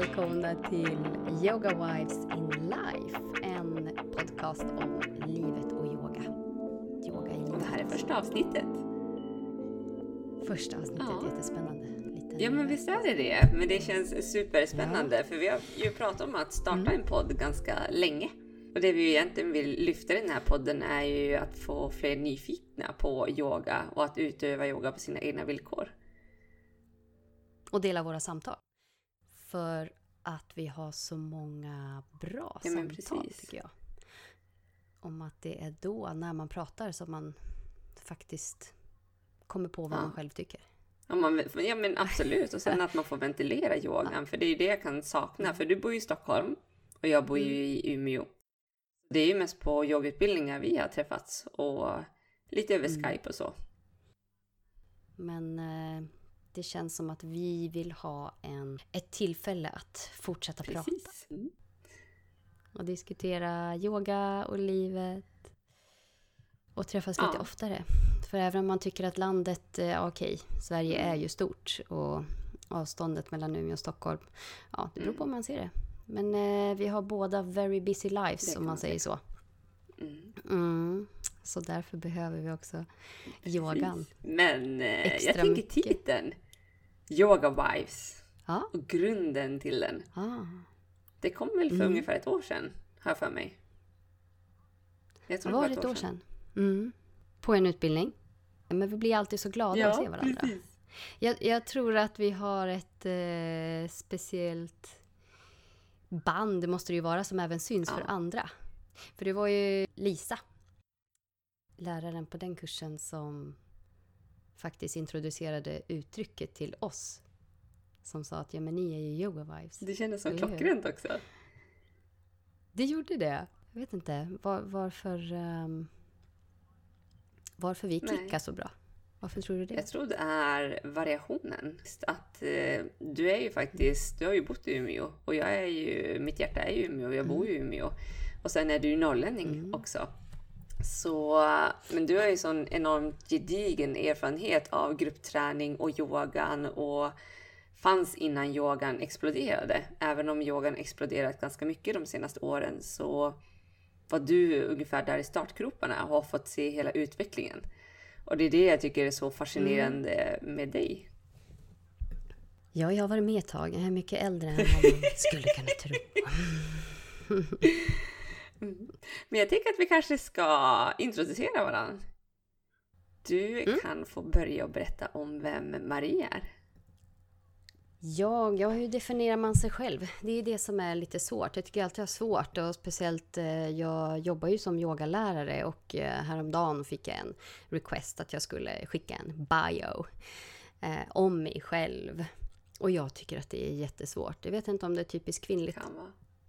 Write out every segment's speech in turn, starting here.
välkomna till Yoga Wives in Life. En podcast om livet och yoga. Yoga i livet. Det här är första avsnittet. Första avsnittet, Ja. jättespännande. Lite Ja men visst är det det. Men det känns superspännande för vi har ju pratat om att starta Mm. en podd ganska länge. Och det vi egentligen vill lyfta i den här podden är ju att få fler nyfikna på yoga och att utöva yoga på sina egna villkor. Och dela våra samtal. För att vi har så många bra Ja, samtal precis. tycker jag. Om att det är då, när man pratar, som man faktiskt kommer på vad Ja. man själv tycker. Om man, ja men absolut. Och sen att man får ventilera yogan. För det är ju det jag kan sakna. För du bor ju i Stockholm och jag bor ju i Umeå. Det är ju mest på yogautbildningar vi har träffats och lite över Mm. Skype och så. Men eh, det känns som att vi vill ha en, ett tillfälle att fortsätta prata. Precis. Mm. och diskutera yoga och livet. Och träffas lite Ja. oftare. För även om man tycker att landet, eh, ja, okej, Sverige är ju stort och avståndet mellan Umeå och Stockholm, ja, det beror på hur man ser det. Men eh, vi har båda very busy lives, om man säger så. Mm. Mm. Så därför behöver vi också yogan. Men eh, jag tänker mycket. titeln. Yoga Wives. Ja, Och grunden till den. ah. Det kom väl för Mm. ungefär ett år sedan, har jag för mig. Jag var det ett år sedan? Mm. På en utbildning. Men vi blir alltid så glada att se varandra. precis. Jag, jag tror att vi har ett eh, speciellt band, måste det ju vara, som även syns Ja. för andra. För det var ju Lisa, läraren på den kursen, som faktiskt introducerade uttrycket till oss. Som sa att ja, men ni är ju yoga wives. Det kändes som klockrent också. Det gjorde det. Jag vet inte var, varför, ehm, varför vi Nej. klickar så bra. Varför tror du det? Jag tror det är variationen. Att eh, du är ju faktiskt, du har ju bott i Umeå och jag är ju, mitt hjärta är ju Umeå, jag bor ju i Umeå. Och sen är du ju norrlänning Mm. också. Så, men du har ju sån enormt gedigen erfarenhet av gruppträning och yogan och fanns innan yogan exploderade. Även om yogan exploderat ganska mycket de senaste åren så var du ungefär där i startgroparna och har fått se hela utvecklingen. Och det är det jag tycker är så fascinerande med dig. Ja, jag har varit med ett tag. Jag är mycket äldre än vad man skulle kunna tro. Men jag tänker att vi kanske ska introducera varandra. Du Mm. kan få börja och berätta om vem Marie är. Ja, ja, hur definierar man sig själv? Det är det som är lite svårt. Jag tycker alltid jag har svårt och speciellt eh, jag jobbar ju som yogalärare och eh, häromdagen fick jag en request att jag skulle skicka en bio eh, om mig själv. Och jag tycker att det är jättesvårt. Jag vet inte om det är typiskt kvinnligt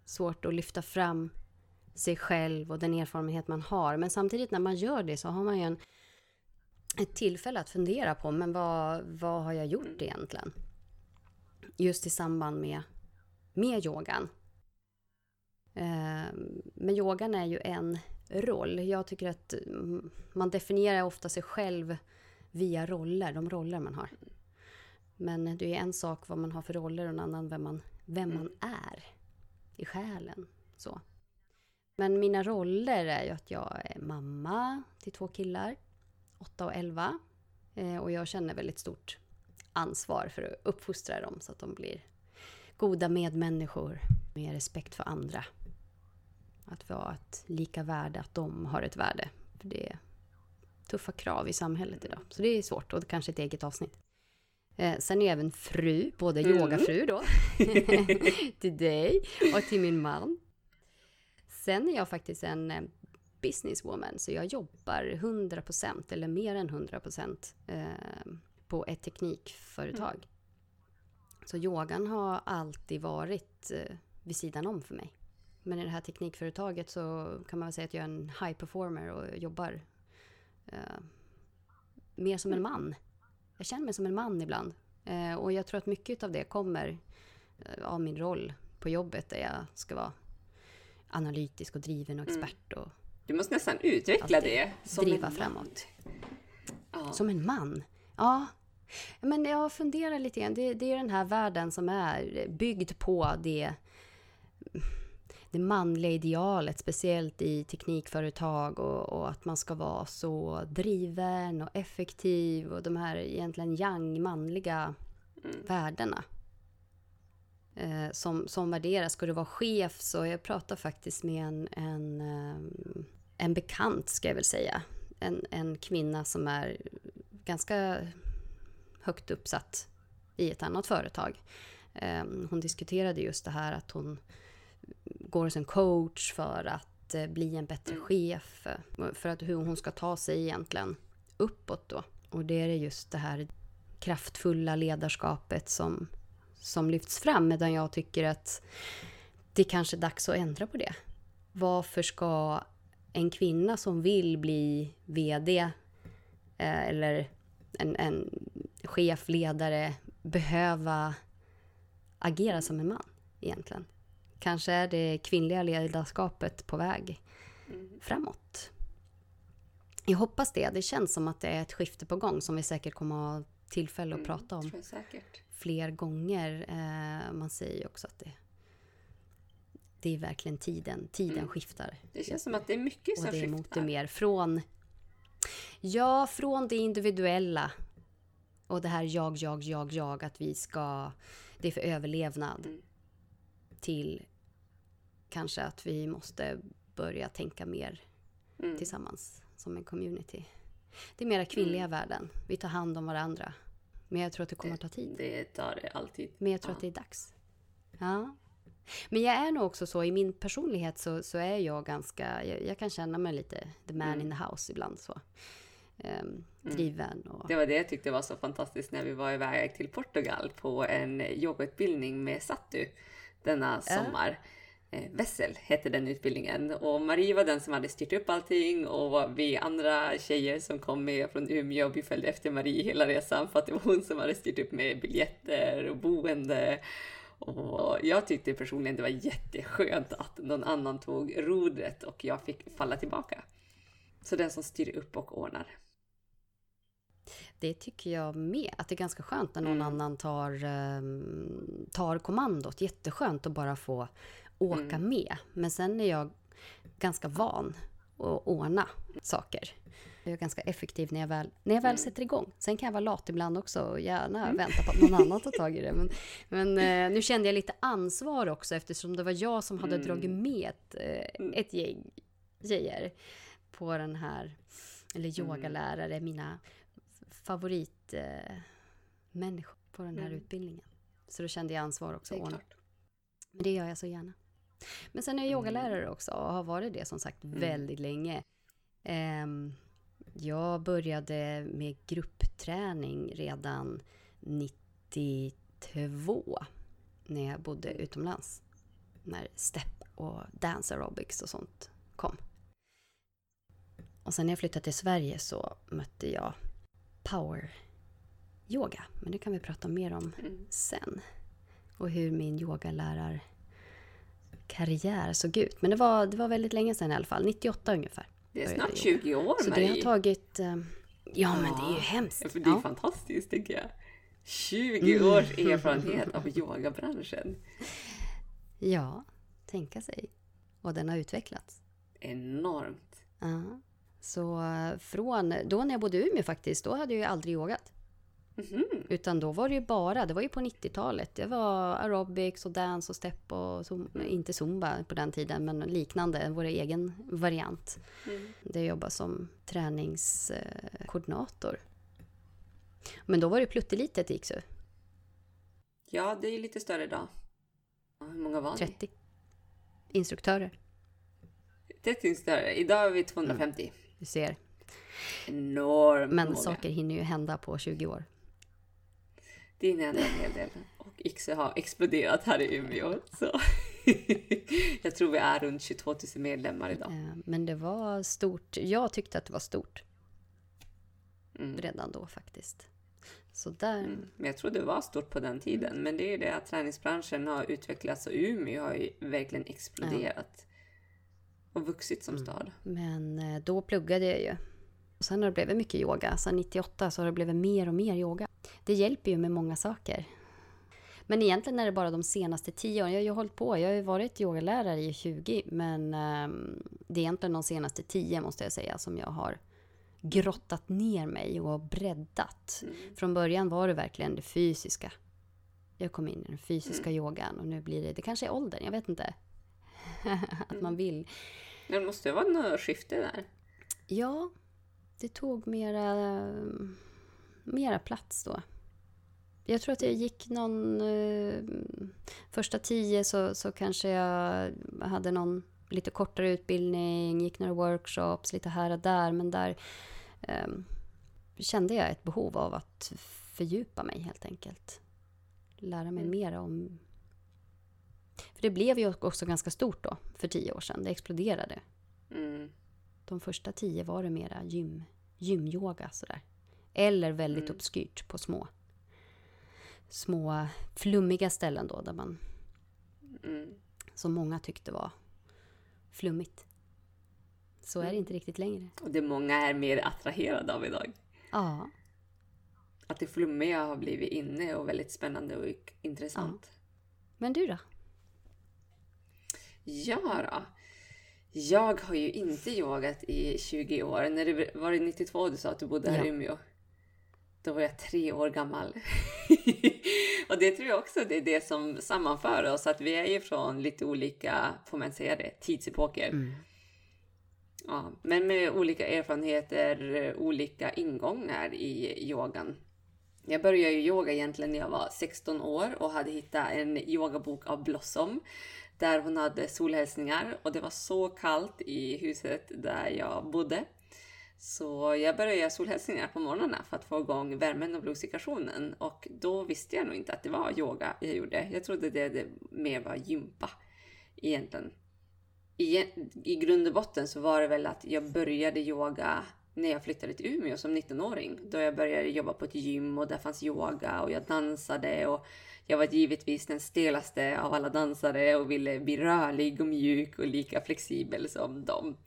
svårt att lyfta fram sig själv och den erfarenhet man har. Men samtidigt när man gör det så har man ju en, ett tillfälle att fundera på, men vad, vad har jag gjort egentligen? Just i samband med, med yogan. Eh, Men yogan är ju en roll. Jag tycker att mm, man definierar ofta sig själv via roller, de roller man har. Men det är en sak vad man har för roller och en annan vem man, vem man är i själen. Så. Men mina roller är ju att jag är mamma till två killar, 8 och 11. Eh, och jag känner väldigt stort ansvar för att uppfostra dem så att de blir goda medmänniskor med respekt för andra. Att vara ett lika värde, att de har ett värde. För det är tuffa krav i samhället idag. Så det är svårt och kanske ett eget avsnitt. Eh, sen är jag även fru, både Mm. yogafru då, till dig och till min man. Sen är jag faktiskt en eh, businesswoman, så jag jobbar 100% eller mer än 100% eh, på ett teknikföretag. Så yogan har alltid varit eh, vid sidan om för mig. Men i det här teknikföretaget så kan man väl säga att jag är en high performer och jobbar eh, mer som en man. Jag känner mig som en man ibland. Eh, och jag tror att mycket av det kommer eh, av min roll på jobbet där jag ska vara analytisk och driven och expert och Du måste nästan utveckla det. som driva en framåt. Ja. som en man. Ja, Men jag funderar lite grann. Det, det är den här världen som är byggd på det, det manliga idealet, speciellt i teknikföretag och, och, att man ska vara så driven och effektiv och de här egentligen yang, manliga mm. värdena. Eh, som, som värderas. Ska du vara chef så jag pratar faktiskt med en, en, eh, en bekant, ska jag väl säga. En, en kvinna som är ganska högt uppsatt i ett annat företag. Ehm, hon diskuterade just det här att hon går som coach för att eh, bli en bättre mm. chef. För att hur hon ska ta sig egentligen uppåt då. Och det är just det här kraftfulla ledarskapet som, som lyfts fram. Medan jag tycker att det kanske är dags att ändra på det. Varför ska en kvinna som vill bli VD eh, eller en, en chef, ledare behöva agera som en man egentligen. Kanske är det kvinnliga ledarskapet på väg mm. framåt. Jag hoppas det. Det känns som att det är ett skifte på gång som vi säkert kommer att ha tillfälle att mm, prata om fler gånger. Eh, man säger ju också att det, det är verkligen tiden. Tiden mm. skiftar. Det känns som att det är mycket som skiftar. Och det är mot det mer från... Ja, från det individuella och det här jag, jag, jag, jag, att vi ska... Det är för överlevnad. Mm. Till kanske att vi måste börja tänka mer mm. tillsammans som en community. Det är mera kvinnliga mm. världen. Vi tar hand om varandra. Men jag tror att det kommer att ta tid. Det tar det alltid. Men jag tror ja. att det är dags. Ja. Men jag är nog också så, i min personlighet så, så är jag ganska, jag, jag kan känna mig lite the man mm. in the house ibland så eh, driven. Och... Det var det jag tyckte var så fantastiskt när vi var iväg till Portugal på en yogautbildning med Satu denna sommar. Eh, Vessel hette den utbildningen och Marie var den som hade styrt upp allting och vi andra tjejer som kom med från Umeå, vi följde efter Marie hela resan för att det var hon som hade styrt upp med biljetter och boende. Och jag tyckte personligen det var jätteskönt att någon annan tog rodret och jag fick falla tillbaka. Så den som styr upp och ordnar. Det tycker jag med. Att det är ganska skönt när någon mm. annan tar, um, tar kommandot. Jätteskönt att bara få åka mm. med. Men sen är jag ganska van att ordna saker. Jag är ganska effektiv när jag väl, när jag väl mm. sätter igång. Sen kan jag vara lat ibland också och gärna mm. vänta på att någon annan tar tag i det. Men, men eh, nu kände jag lite ansvar också eftersom det var jag som hade mm. dragit med ett, eh, mm. ett gäng tjejer på den här, eller mm. yogalärare, mina favoritmänniskor eh, på den här mm. utbildningen. Så då kände jag ansvar också. Det Men det gör jag så gärna. Men sen är jag yogalärare mm. också och har varit det som sagt mm. väldigt länge. Um, jag började med gruppträning redan 92 när jag bodde utomlands. När step och dance aerobics och sånt kom. Och sen när jag flyttade till Sverige så mötte jag power yoga. Men det kan vi prata mer om mm. sen. Och hur min yogalärarkarriär såg ut. Men det var, det var väldigt länge sedan i alla fall. 98 ungefär. Det är snart 20 år, Så Marie. det har tagit... Eh, ja, men det är ju hemskt. Ja, för det är ja. fantastiskt, tycker jag. 20 mm. års erfarenhet av yogabranschen. Ja, tänka sig. Och den har utvecklats. Enormt. Ja. Så eh, från, då när jag bodde i Umeå faktiskt, då hade jag ju aldrig yogat. Mm -hmm. Utan då var det ju bara, det var ju på 90-talet. Det var aerobics och dance och step och zumba, inte zumba på den tiden, men liknande, vår egen variant. Mm. Där jag jobbade som träningskoordinator. Men då var det pluttelitet i Iksu. Ja, det är lite större idag. Hur många var ni? 30 instruktörer. 30 instruktörer. Idag är vi 250. Mm. Du ser. Enormt Men många. saker hinner ju hända på 20 år. Det hända en hel del. Och Yxe har exploderat här i Umeå. Så. jag tror vi är runt 22 000 medlemmar idag. Men det var stort. Jag tyckte att det var stort. Mm. Redan då faktiskt. Så där... Mm. Men jag tror det var stort på den tiden. Men det är ju det att träningsbranschen har utvecklats och Umeå har ju verkligen exploderat. Ja. Och vuxit som mm. stad. Men eh, då pluggade jag ju. Sen har det blivit mycket yoga. Sen 98 så har det blivit mer och mer yoga. Det hjälper ju med många saker. Men egentligen är det bara de senaste tio åren. Jag har ju hållit på. Jag har ju varit yogalärare i 20. Men um, det är egentligen de senaste tio måste jag säga som jag har grottat ner mig och breddat. Mm. Från början var det verkligen det fysiska. Jag kom in i den fysiska mm. yogan och nu blir det, det kanske är åldern, jag vet inte. att man mm. vill. Det måste vara något skifte där. Ja, det tog mera, mera plats då. Jag tror att jag gick någon... Eh, första tio så, så kanske jag hade någon lite kortare utbildning, gick några workshops lite här och där. Men där eh, kände jag ett behov av att fördjupa mig helt enkelt. Lära mig mm. mer om... För det blev ju också ganska stort då, för tio år sedan. Det exploderade. Mm. De första tio var det mera gym, gymyoga sådär. Eller väldigt mm. obskyrt på små, små flummiga ställen då, där man... Mm. Som många tyckte var flummigt. Så är det mm. inte riktigt längre. Och det många är mer attraherade av idag. Ja. Att det flummiga har blivit inne och väldigt spännande och intressant. Ja. Men du då? Ja då. Jag har ju inte yogat i 20 år. När det var det 92 du sa att du bodde här ja. i Umeå? Då var jag tre år gammal. och det tror jag också det är det som sammanför oss, att vi är ju från lite olika, får man säga det, tidsepoker. Mm. Ja, men med olika erfarenheter, olika ingångar i yogan. Jag började ju yoga egentligen när jag var 16 år och hade hittat en yogabok av Blossom där hon hade solhälsningar och det var så kallt i huset där jag bodde. Så jag började göra solhälsningar på morgnarna för att få igång värmen och blodcirkulationen. Och då visste jag nog inte att det var yoga jag gjorde. Jag trodde det, det mer var gympa egentligen. I, I grund och botten så var det väl att jag började yoga när jag flyttade till Umeå som 19-åring. Då jag började jobba på ett gym och där fanns yoga och jag dansade och jag var givetvis den stelaste av alla dansare och ville bli rörlig och mjuk och lika flexibel som dem.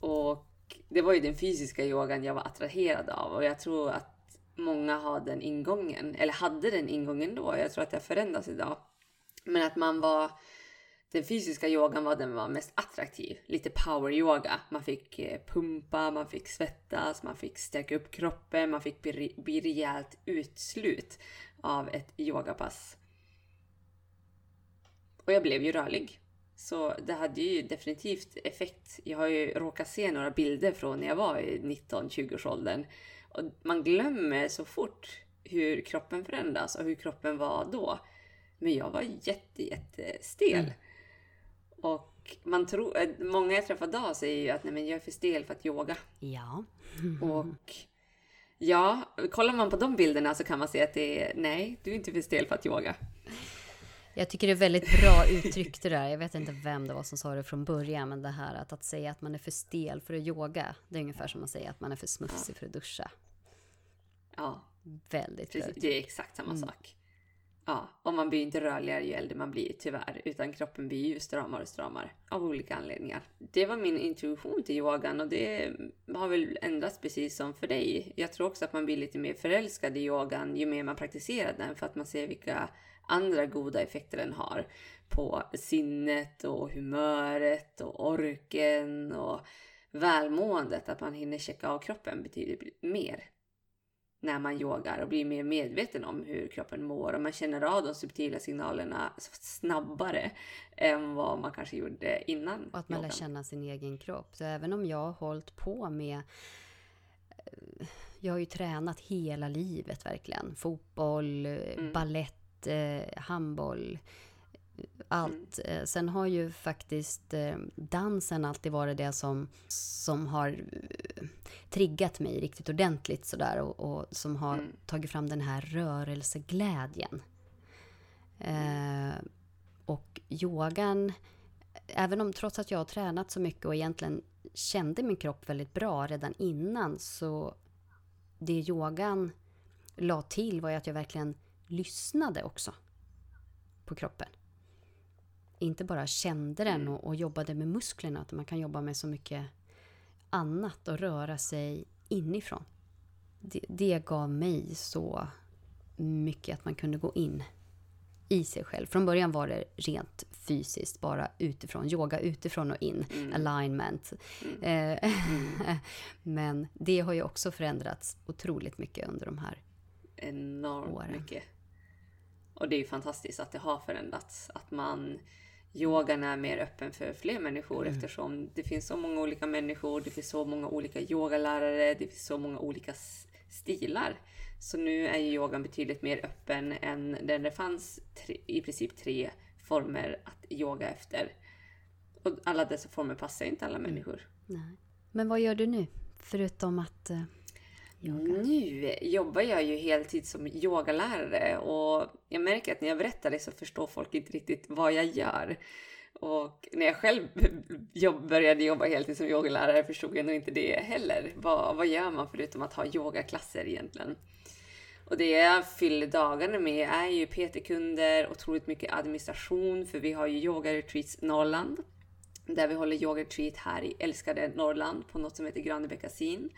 Och det var ju den fysiska yogan jag var attraherad av och jag tror att många har den ingången, eller hade den ingången då. Jag tror att det har förändrats idag. Men att man var den fysiska yogan var den var mest attraktiv. Lite power yoga. Man fick eh, pumpa, man fick svettas, man fick stärka upp kroppen, man fick bli, bli rejält utslut av ett yogapass. Och jag blev ju rörlig. Så det hade ju definitivt effekt. Jag har ju råkat se några bilder från när jag var i 19-20-årsåldern. Och man glömmer så fort hur kroppen förändras och hur kroppen var då. Men jag var jätte, jättestel. Mm. Och man tror, eh, många jag träffar idag säger ju att nej, men jag är för stel för att yoga. Ja. och ja, kollar man på de bilderna så kan man se att det är nej, du är inte för stel för att yoga. Jag tycker det är väldigt bra uttryckt det där. Jag vet inte vem det var som sa det från början, men det här att, att säga att man är för stel för att yoga, det är ungefär som att säga att man är för smutsig för att duscha. Ja. Väldigt Precis, Det är exakt samma mm. sak. Ja, och man blir inte rörligare ju äldre man blir tyvärr, utan kroppen blir ju stramare och stramare av olika anledningar. Det var min intuition till yogan och det har väl ändrats precis som för dig. Jag tror också att man blir lite mer förälskad i yogan ju mer man praktiserar den för att man ser vilka andra goda effekter den har på sinnet och humöret och orken och välmåendet. Att man hinner checka av kroppen betyder mer när man yogar och blir mer medveten om hur kroppen mår och man känner av de subtila signalerna snabbare än vad man kanske gjorde innan. Och att man lär känna sin egen kropp. Så även om jag har hållit på med eh, jag har ju tränat hela livet verkligen. Fotboll, mm. ballett eh, handboll, allt. Mm. Sen har ju faktiskt eh, dansen alltid varit det som, som har eh, triggat mig riktigt ordentligt sådär och, och som har mm. tagit fram den här rörelseglädjen. Eh, och yogan, även om trots att jag har tränat så mycket och egentligen kände min kropp väldigt bra redan innan så det yogan la till var ju att jag verkligen lyssnade också på kroppen. Inte bara kände den mm. och, och jobbade med musklerna, utan man kan jobba med så mycket annat och röra sig inifrån. Det, det gav mig så mycket att man kunde gå in i sig själv. Från början var det rent fysiskt, bara utifrån. Yoga utifrån och in, mm. alignment. Mm. Mm. Men det har ju också förändrats otroligt mycket under de här Enormt åren. mycket. Och det är ju fantastiskt att det har förändrats. Att man yogan är mer öppen för fler människor mm. eftersom det finns så många olika människor, det finns så många olika yogalärare, det finns så många olika stilar. Så nu är ju yogan betydligt mer öppen än när det fanns tre, i princip tre former att yoga efter. Och alla dessa former passar inte alla människor. Nej. Men vad gör du nu? Förutom att uh, yoga? Mm. Nu jobbar jag ju heltid som yogalärare och jag märker att när jag berättar det så förstår folk inte riktigt vad jag gör. Och när jag själv jobb, började jobba heltid som yogalärare förstod jag nog inte det heller. Vad, vad gör man förutom att ha yogaklasser egentligen? Och det jag fyller dagarna med är ju PT-kunder, otroligt mycket administration, för vi har ju yoga retreats Norrland. Där vi håller yoga retreat här i älskade Norrland på något som heter Granebäckasin.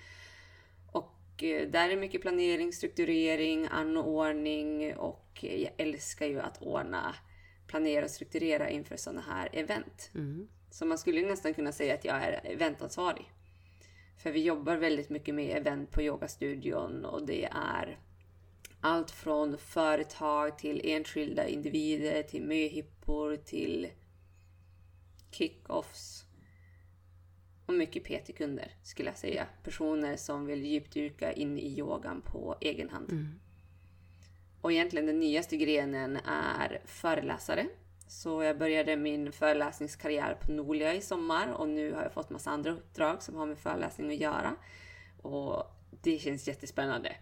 Eh, där är mycket planering, strukturering, anordning och jag älskar ju att ordna, planera och strukturera inför sådana här event. Mm. Så man skulle nästan kunna säga att jag är eventansvarig. För vi jobbar väldigt mycket med event på yogastudion och det är allt från företag till enskilda individer, till möhippor, till kick-offs. Och mycket PT-kunder skulle jag säga. Personer som vill djupdyka in i yogan på egen hand. Mm. Och egentligen den nyaste grenen är föreläsare. Så jag började min föreläsningskarriär på Nolia i sommar och nu har jag fått massa andra uppdrag som har med föreläsning att göra. Och det känns jättespännande.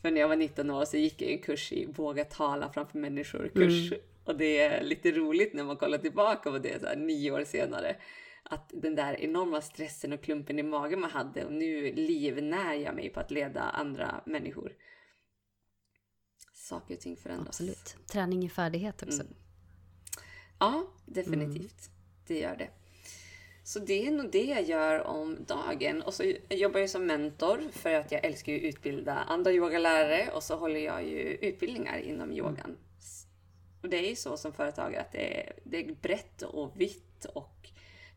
För när jag var 19 år så gick jag en kurs i våga tala framför människor kurs. Mm. Och det är lite roligt när man kollar tillbaka på det så här, nio år senare. Att den där enorma stressen och klumpen i magen man hade och nu livnär jag mig på att leda andra människor. Saker och ting förändras. Absolut. Träning i färdighet också. Mm. Ja, definitivt. Mm. Det gör det. Så det är nog det jag gör om dagen. Och så jobbar jag som mentor för att jag älskar att utbilda andra yogalärare och så håller jag ju utbildningar inom mm. yogan. Och det är ju så som företagare att det är, det är brett och vitt och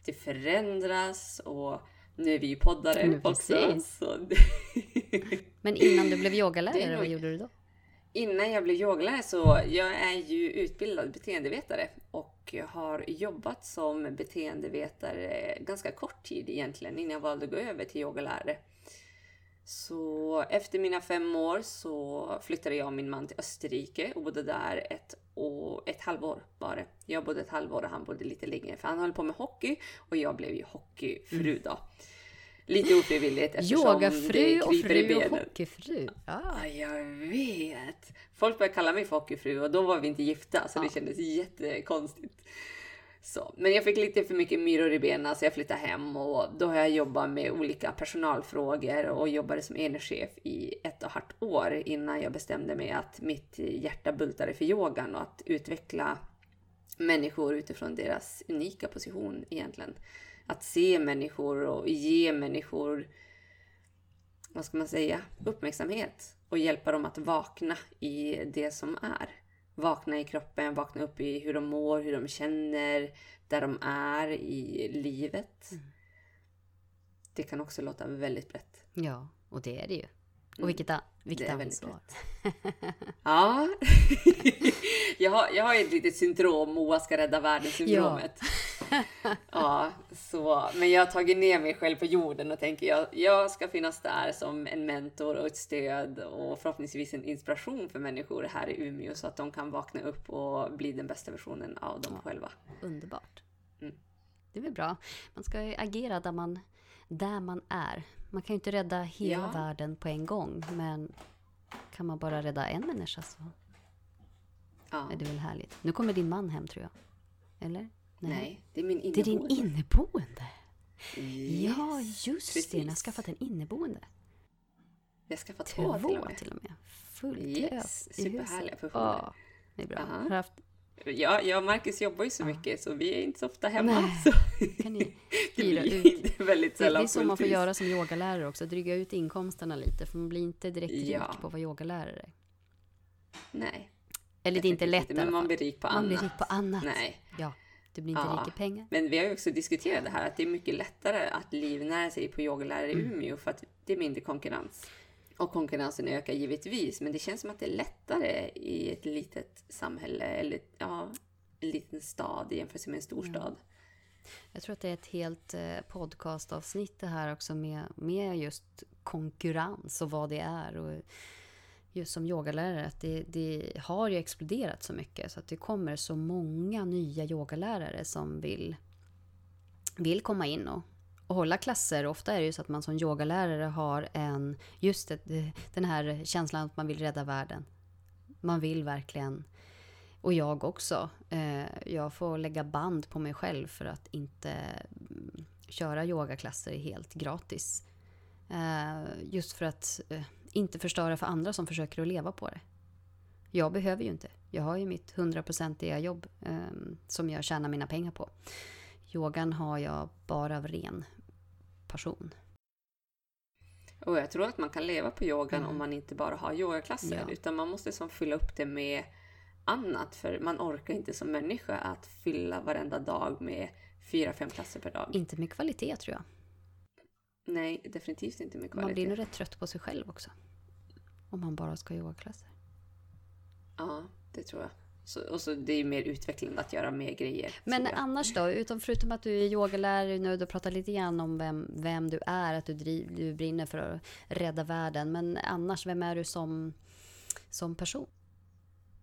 det förändras och nu är vi ju poddare mm, också. Men innan du blev yogalärare, nog... vad gjorde du då? Innan jag blev yogalärare så jag är ju utbildad beteendevetare och har jobbat som beteendevetare ganska kort tid egentligen innan jag valde att gå över till yogalärare. Så efter mina fem år så flyttade jag och min man till Österrike och bodde där ett, år, ett halvår bara. Jag bodde ett halvår och han bodde lite längre för han höll på med hockey och jag blev ju hockeyfru mm. då. Lite ofrivilligt eftersom Yogafru och fru och hockeyfru. Ah. jag vet! Folk började kalla mig för hockeyfru och då var vi inte gifta så ah. det kändes jättekonstigt. Så, men jag fick lite för mycket myror i benen så jag flyttade hem och då har jag jobbat med olika personalfrågor och jobbade som enhetschef i ett och ett halvt år innan jag bestämde mig att mitt hjärta bultade för yogan och att utveckla människor utifrån deras unika position egentligen att se människor och ge människor, vad ska man säga, uppmärksamhet och hjälpa dem att vakna i det som är. Vakna i kroppen, vakna upp i hur de mår, hur de känner, där de är i livet. Mm. Det kan också låta väldigt brett. Ja, och det är det ju. Och vilket, mm. vilket ansvar. ja. jag, har, jag har ett litet syndrom, Moa ska rädda världen-syndromet. Ja. ja, så, men jag har tagit ner mig själv på jorden och tänker jag, jag ska finnas där som en mentor och ett stöd och förhoppningsvis en inspiration för människor här i Umeå så att de kan vakna upp och bli den bästa versionen av dem ja, själva. Underbart. Mm. Det är väl bra. Man ska ju agera där man, där man är. Man kan ju inte rädda hela ja. världen på en gång, men kan man bara rädda en människa så ja. är det väl härligt. Nu kommer din man hem tror jag. Eller? Nej. Det är min inneboende. Det är din inneboende? Yes, ja, just precis. det. Ni har skaffat en inneboende. Jag har skaffat två, två till och med. Till och med. Fullt yes, ös i huset. Superhärliga funktioner. Ja, det är bra. Uh -huh. Haft Ja, jag och Marcus jobbar ju så Ja. mycket så vi är inte så ofta hemma. Nej. Så Kan ni det blir ut? väldigt Det, det sällan är så man får göra som yogalärare också, dryga ut inkomsterna lite för man blir inte direkt rik Ja. på att vara yogalärare. Nej. Eller det är inte lätt inte, Men man blir rik på Man annat. blir rik på annat. Nej. Ja, du blir inte Ja. rik i pengar. Men vi har ju också diskuterat det här att det är mycket lättare att livnära sig på yogalärare Mm. i Umeå för att det är mindre konkurrens. Och konkurrensen ökar givetvis, men det känns som att det är lättare i ett litet samhälle eller ja, en liten stad i jämförelse med en storstad. Jag tror att det är ett helt eh, podcastavsnitt det här också med, med just konkurrens och vad det är. Och just som yogalärare, att det, det har ju exploderat så mycket så att det kommer så många nya yogalärare som vill, vill komma in och, och hålla klasser. Ofta är det ju så att man som yogalärare har en, just det, den här känslan att man vill rädda världen. Man vill verkligen och jag också. Eh, jag får lägga band på mig själv för att inte mm, köra yogaklasser helt gratis. Eh, just för att eh, inte förstöra för andra som försöker att leva på det. Jag behöver ju inte. Jag har ju mitt hundraprocentiga jobb eh, som jag tjänar mina pengar på. Yogan har jag bara av ren passion. Och jag tror att man kan leva på yogan Mm. om man inte bara har yogaklasser, Ja. utan man måste som fylla upp det med annat, för man orkar inte som människa att fylla varenda dag med fyra, fem klasser per dag. Inte med kvalitet tror jag. Nej, definitivt inte med Man kvalitet. blir nog rätt trött på sig själv också. Om man bara ska yogaklasser. Ja, det tror jag. Så, och så det är mer utvecklande att göra mer grejer. Men annars då, utom förutom att du är yogalärare nu, du pratar lite grann om vem, vem du är, att du, driv, du brinner för att rädda världen. Men annars, vem är du som, som person?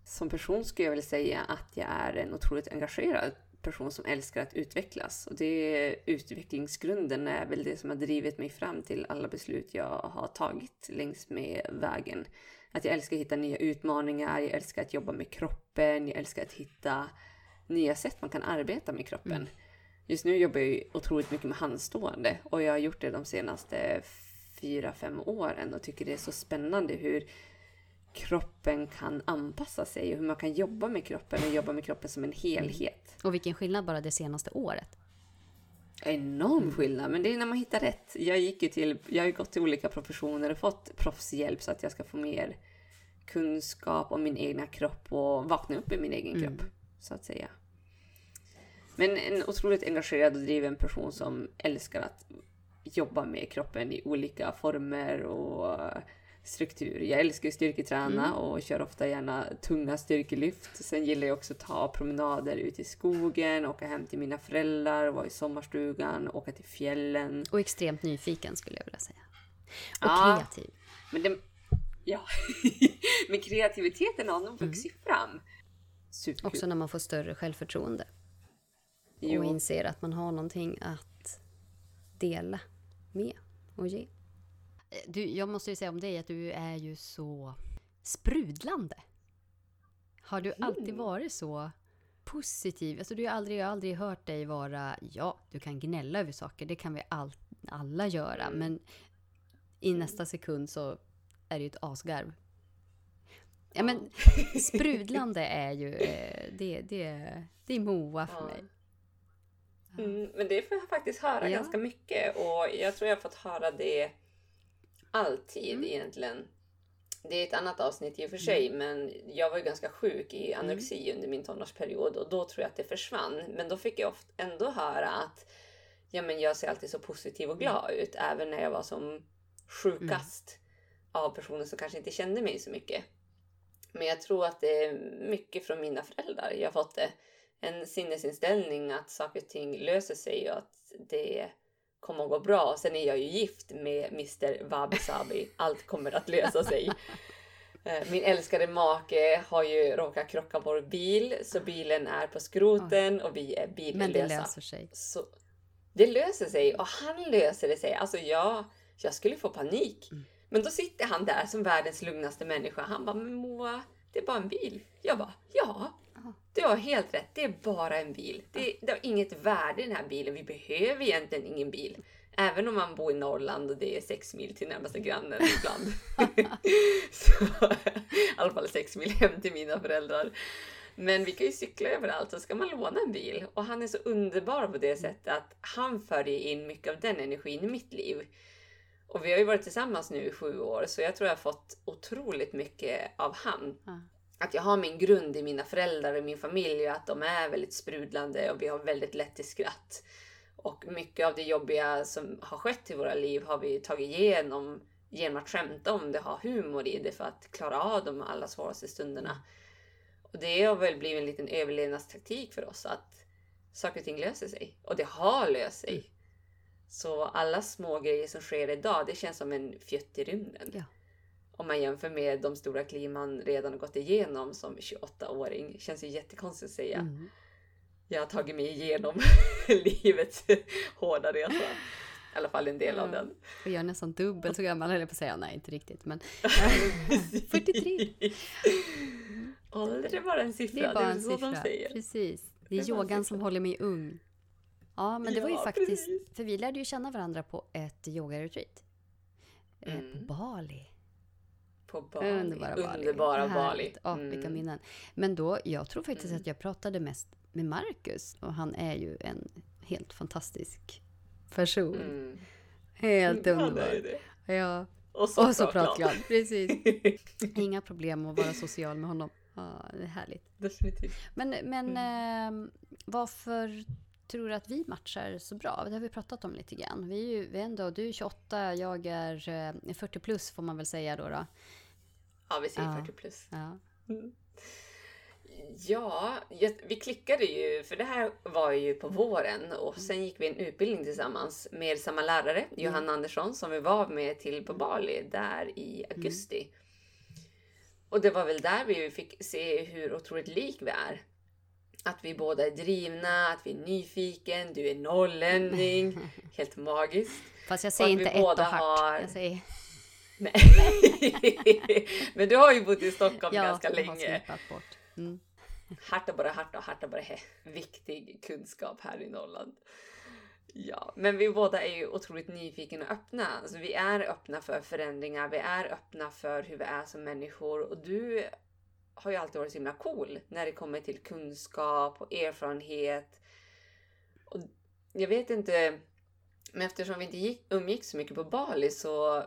Som person skulle jag vilja säga att jag är en otroligt engagerad person som älskar att utvecklas. Och det utvecklingsgrunden är väl det som har drivit mig fram till alla beslut jag har tagit längs med vägen. Att jag älskar att hitta nya utmaningar, jag älskar att jobba med kroppen, jag älskar att hitta nya sätt man kan arbeta med kroppen. Mm. Just nu jobbar jag otroligt mycket med handstående och jag har gjort det de senaste fyra, fem åren och tycker det är så spännande hur kroppen kan anpassa sig och hur man kan jobba med kroppen och jobba med kroppen som en helhet. Och vilken skillnad bara det senaste året. Enorm skillnad, men det är när man hittar rätt. Jag, gick ju till, jag har ju gått till olika professioner och fått proffshjälp så att jag ska få mer kunskap om min egna kropp och vakna upp i min egen Mm. kropp, så att säga. Men en otroligt engagerad och driven person som älskar att jobba med kroppen i olika former och struktur. Jag älskar ju styrketräna Mm. och kör ofta gärna tunga styrkelyft. Sen gillar jag också att ta promenader ut i skogen, åka hem till mina föräldrar, vara i sommarstugan, åka till fjällen. Och extremt nyfiken skulle jag vilja säga. Och Ja. kreativ. Men, det, ja. Men kreativiteten har nog vuxit fram. Superkul. Också när man får större självförtroende. Och Jo. inser att man har någonting att dela med och ge. Du, jag måste ju säga om dig att du är ju så sprudlande. Har du alltid Mm. varit så positiv? Alltså du har aldrig, jag har aldrig hört dig vara, ja, du kan gnälla över saker, det kan vi all, alla göra, Mm. men i nästa sekund så är det ju ett asgarv. Ja, men sprudlande är ju, eh, det, det, det är Moa för mig. Mm, men det får jag faktiskt höra Ja. ganska mycket och jag tror jag har fått höra det alltid Mm. egentligen. Det är ett annat avsnitt i och för sig, men jag var ju ganska sjuk i Mm. anorexi under min tonårsperiod och då tror jag att det försvann. Men då fick jag ofta ändå höra att ja, men jag ser alltid så positiv och glad Mm. ut, även när jag var som sjukast av personer som kanske inte kände mig så mycket. Men jag tror att det är mycket från mina föräldrar. Jag har fått det. En sinnesinställning att saker och ting löser sig och att det kommer att gå bra. Sen är jag ju gift med Mr Wabi Sabi. Allt kommer att lösa sig. Eh, Min älskade make har ju råkat krocka vår bil så bilen är på skroten och vi är Men billösa. det löser sig. Så det löser sig och han löser det sig. Alltså jag, jag skulle få panik. Mm. Men då sitter han där som världens lugnaste människa. Han bara, men Moa, det är bara en bil. Jag bara, ja. Du har helt rätt, det är bara en bil. Det, det har inget värde i den här bilen. Vi behöver egentligen ingen bil. Även om man bor i Norrland och det är sex mil till närmaste grannen ibland. så, I alla fall sex mil hem till mina föräldrar. Men vi kan ju cykla överallt så ska man låna en bil. Och han är så underbar på det sättet att han för in mycket av den energin i mitt liv. Och vi har ju varit tillsammans nu i sju år så jag tror jag har fått otroligt mycket av han. Att jag har min grund i mina föräldrar och min familj och att de är väldigt sprudlande och vi har väldigt lätt till skratt. Och mycket av det jobbiga som har skett i våra liv har vi tagit igenom genom att skämta om det, ha humor i det för att klara av de allra svåraste stunderna. Och det har väl blivit en liten överlevnadstaktik för oss att saker och ting löser sig. Och det har löst sig. Så alla små grejer som sker idag, det känns som en fjutt i rymden. Ja. Om man jämför med de stora kliv man redan har gått igenom som 28-åring. Känns ju jättekonstigt att säga. Mm. Jag har tagit mig igenom livets hårda resa. I alla fall en del av Ja. den. Och jag är nästan dubbelt så gammal höll jag på att säga. Nej, inte riktigt. Men 43. Ålder är bara en siffra. Det är bara en så de siffra. säger. Precis. Det Det är är bara en yogan som håller mig ung. Ja, men det var ju faktiskt... precis. För vi lärde ju känna varandra på ett yogaretreat. Eh, På Mm. Bali. På Bali. Underbara Bali. Underbara Bali. Ja, vilka Mm. minnen. Men då, jag tror faktiskt Mm. att jag pratade mest med Marcus. Och han är ju en helt fantastisk person. Mm. Helt underbar. Ja. Och så, Och så pratglad. Precis. Inga problem att vara social med honom. Ja, det är härligt. Definitivt. Men, men Mm. ehm, varför tror du att vi matchar så bra? Det har vi pratat om lite grann. Vi är ju vi är ändå, du är 28, jag är eh, 40 plus får man väl säga då. då. Ja, vi säger Ja. 40 plus. Ja. Ja, jag- vi klickade ju, för det här var ju på våren och sen gick vi en utbildning tillsammans med samma lärare, Johanna Andersson, som vi var med till på Bali där i augusti. Och det var väl där vi fick se hur otroligt lik vi är. Att vi båda är drivna, att vi är nyfiken, du är norrlänning. Helt magiskt. Fast jag säger inte ett och båda hart. har- Jag säger. Men du har ju bott i Stockholm ja, ganska länge. slipat bort. Mm. Harta bara harta och harta bara he. Viktig kunskap här i Norrland. Ja, men vi båda är ju otroligt nyfikna och öppna. Alltså, vi är öppna för förändringar, vi är öppna för hur vi är som människor och du har ju alltid varit så himla cool när det kommer till kunskap och erfarenhet. Och jag vet inte, men eftersom vi inte gick, umgicks så mycket på Bali så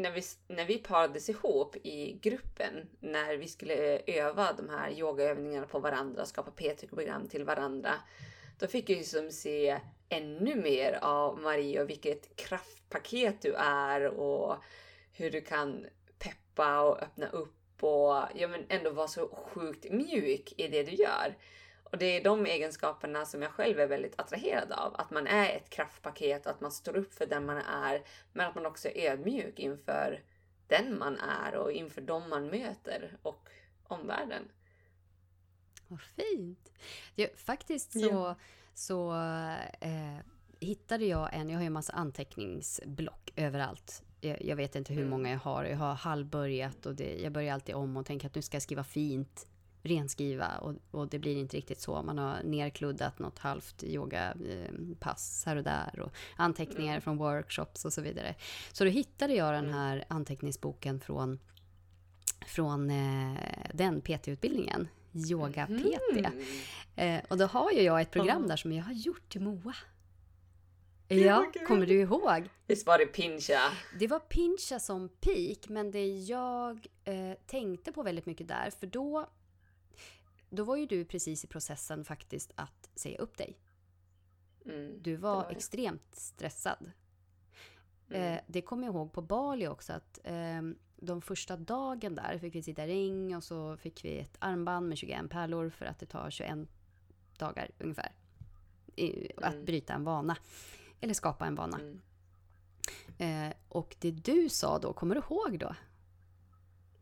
när vi, när vi parades ihop i gruppen, när vi skulle eh, öva de här yogaövningarna på varandra, skapa PT-program till varandra, då fick jag ju som se ännu mer av Marie och vilket kraftpaket du är och hur du kan peppa och öppna upp och ja, men ändå vara så sjukt mjuk i det du gör. Och det är de egenskaperna som jag själv är väldigt attraherad av. Att man är ett kraftpaket och att man står upp för den man är. Men att man också är ödmjuk inför den man är och inför dem man möter och omvärlden. Vad fint! Det, faktiskt så, Ja. så eh, hittade jag en, jag har ju en massa anteckningsblock överallt. Jag, jag vet inte hur Mm. många jag har, jag har halvbörjat och det, jag börjar alltid om och tänker att nu ska jag skriva fint, renskriva och, och det blir inte riktigt så. Man har nerkluddat något halvt yogapass här och där och anteckningar Mm. från workshops och så vidare. Så då hittade jag den Mm. här anteckningsboken från, från eh, den PT-utbildningen, Yoga-PT. Mm. Eh, och då har ju jag ett program där som jag har gjort till Moa. Ja, kommer du ihåg? Visst var det Pincha? Det var Pincha som peak, men det jag eh, tänkte på väldigt mycket där, för då, då var ju du precis i processen faktiskt att säga upp dig. Mm. Du var, var extremt stressad. Mm. Eh, det kommer jag ihåg på Bali också att eh, de första dagen där fick vi sitta i ring och så fick vi ett armband med 21 pärlor för att det tar 21 dagar ungefär. I, att Mm. bryta en vana. Eller skapa en vana. Mm. Eh, och det du sa då, kommer du ihåg då?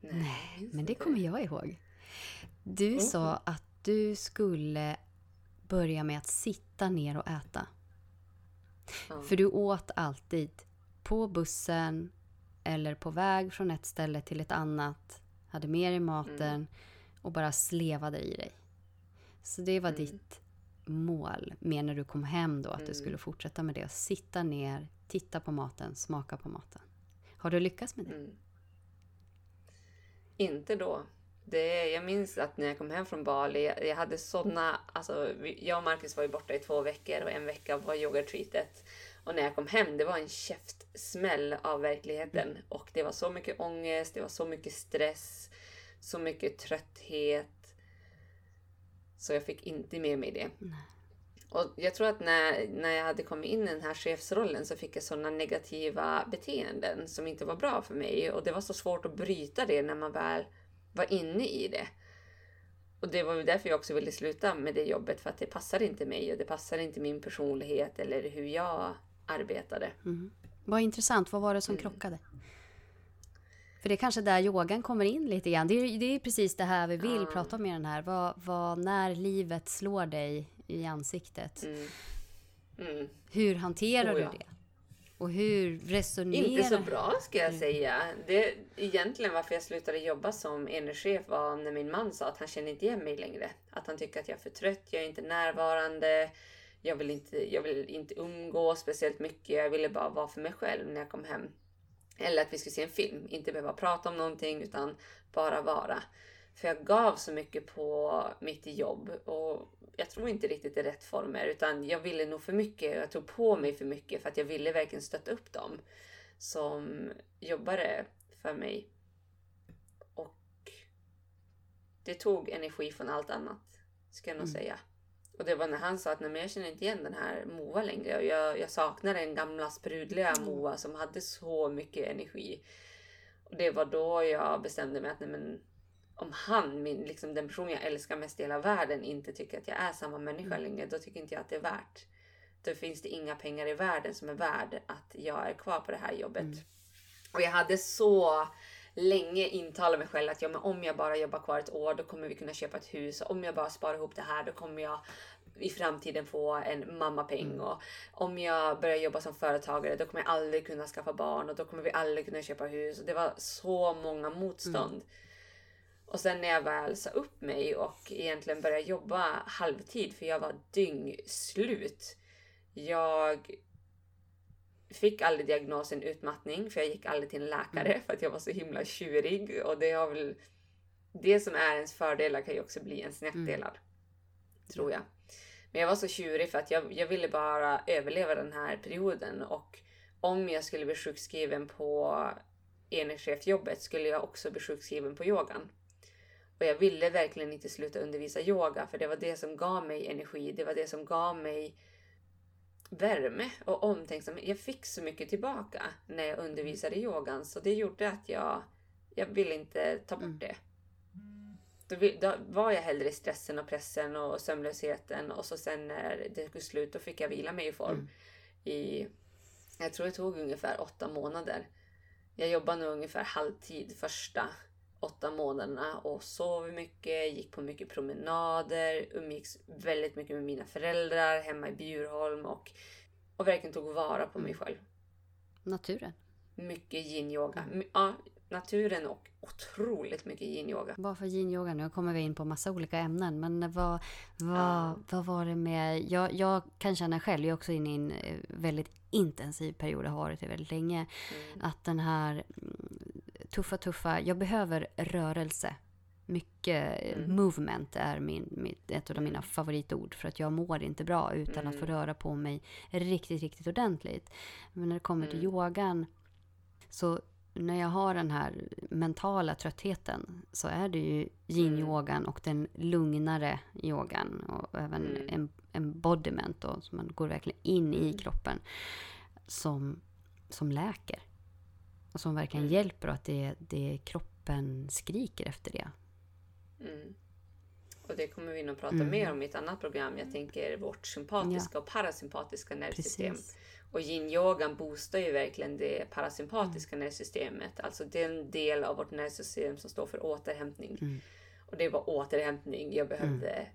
Nej, Men det kommer jag ihåg. Du Mhm. sa att du skulle börja med att sitta ner och äta. Ja. För du åt alltid på bussen eller på väg från ett ställe till ett annat. Hade mer i maten Mm. och bara slevade i dig. Så det var Mm. ditt mål. Mer när du kom hem då, att du Mm. skulle fortsätta med det. Att sitta ner, titta på maten, smaka på maten. Har du lyckats med det? Mm. Inte då. Det, jag minns att när jag kom hem från Bali, jag, jag hade såna, alltså jag och Marcus var ju borta i två veckor och en vecka var yogatreatet. Och när jag kom hem, det var en käftsmäll av verkligheten. Mm. Och det var så mycket ångest, det var så mycket stress, så mycket trötthet. Så jag fick inte med mig det. Nej. Och jag tror att när, när jag hade kommit in i den här chefsrollen så fick jag sådana negativa beteenden som inte var bra för mig. Och det var så svårt att bryta det när man väl var inne i det. Och det var väl därför jag också ville sluta med det jobbet, för att det passade inte mig och det passade inte min personlighet eller hur jag arbetade. Mm. Vad intressant, vad var det som mm. krockade? För det är kanske där yogan kommer in lite grann. Det är, det är precis det här vi vill ja. prata om i den här. Vad, vad, när livet slår dig i ansiktet. Mm. Mm. Hur hanterar oh, ja. du det? Och hur resonerar Inte så bra ska jag säga. Det, egentligen varför jag slutade jobba som energichef var när min man sa att han känner inte igen mig längre. Att han tycker att jag är för trött, jag är inte närvarande. Jag vill inte, jag vill inte umgås speciellt mycket. Jag ville bara vara för mig själv när jag kom hem. Eller att vi skulle se en film, inte behöva prata om någonting utan bara vara. För jag gav så mycket på mitt jobb och jag tror inte riktigt i rätt former utan jag ville nog för mycket jag tog på mig för mycket för att jag ville verkligen stötta upp dem som jobbade för mig. Och det tog energi från allt annat, ska jag nog mm. säga. Och det var när han sa att Nej, men jag känner inte igen den här Moa längre. Jag, jag saknar den gamla sprudliga mm. Moa som hade så mycket energi. Och det var då jag bestämde mig att nej, men om han, min, liksom den person jag älskar mest i hela världen, inte tycker att jag är samma människa mm. längre, då tycker inte jag att det är värt. Då finns det inga pengar i världen som är värd att jag är kvar på det här jobbet. Mm. Och jag hade så länge intalat mig själv att ja, men om jag bara jobbar kvar ett år då kommer vi kunna köpa ett hus. Om jag bara sparar ihop det här då kommer jag i framtiden få en mammapeng. Mm. Och om jag börjar jobba som företagare då kommer jag aldrig kunna skaffa barn och då kommer vi aldrig kunna köpa hus. Och det var så många motstånd. Mm. Och sen när jag väl sa upp mig och egentligen började jobba halvtid för jag var dyngslut. Jag fick aldrig diagnosen utmattning för jag gick aldrig till en läkare mm. för att jag var så himla tjurig. Och det har väl... Det som är ens fördelar kan ju också bli ens nackdelar. Mm. Tror jag. Men jag var så tjurig för att jag, jag ville bara överleva den här perioden och om jag skulle bli sjukskriven på enhetschefjobbet skulle jag också bli sjukskriven på yogan. Och jag ville verkligen inte sluta undervisa yoga för det var det som gav mig energi. Det var det som gav mig värme och omtänksamhet. Jag fick så mycket tillbaka när jag undervisade yogan så det gjorde att jag, jag ville inte ta bort mm. det. Då, då, var jag hellre i stressen och pressen och sömnlösheten och så sen när det tog slut då fick jag vila mig i form. Mm. I, jag tror det tog ungefär åtta månader. Jag jobbade nog ungefär halvtid första åtta månaderna och sov mycket, gick på mycket promenader, umgicks väldigt mycket med mina föräldrar hemma i Bjurholm och, och verkligen tog vara på mig själv. Naturen? Mycket yin-yoga. Ja, naturen och otroligt mycket yin-yoga. Varför yin-yoga? Nu kommer vi in på massa olika ämnen. Men vad, vad, ja. vad var det med... Jag, jag kan känna själv, jag är också inne i en eh, väldigt intensiv period, har varit det väldigt länge. Mm. Att den här tuffa, tuffa... Jag behöver rörelse. Mycket mm. movement är min, mitt, ett av mina favoritord. För att jag mår inte bra utan mm. att få mm. röra på mig riktigt, riktigt ordentligt. Men när det kommer till mm. yogan så när jag har den här mentala tröttheten så är det ju yin-yogan och den lugnare yogan och även mm. embodiment då, så man går verkligen in i mm. kroppen som, som läker. Och som verkligen mm. hjälper och att det, det kroppen skriker efter det. Mm. Och det kommer vi nog prata mm. mer om i ett annat program. Jag tänker vårt sympatiska ja. och parasympatiska nervsystem. Precis. Och yin-yogan boostar ju verkligen det parasympatiska mm. nervsystemet. Alltså den del av vårt nervsystem som står för återhämtning. Mm. Och det var återhämtning jag behövde, mm.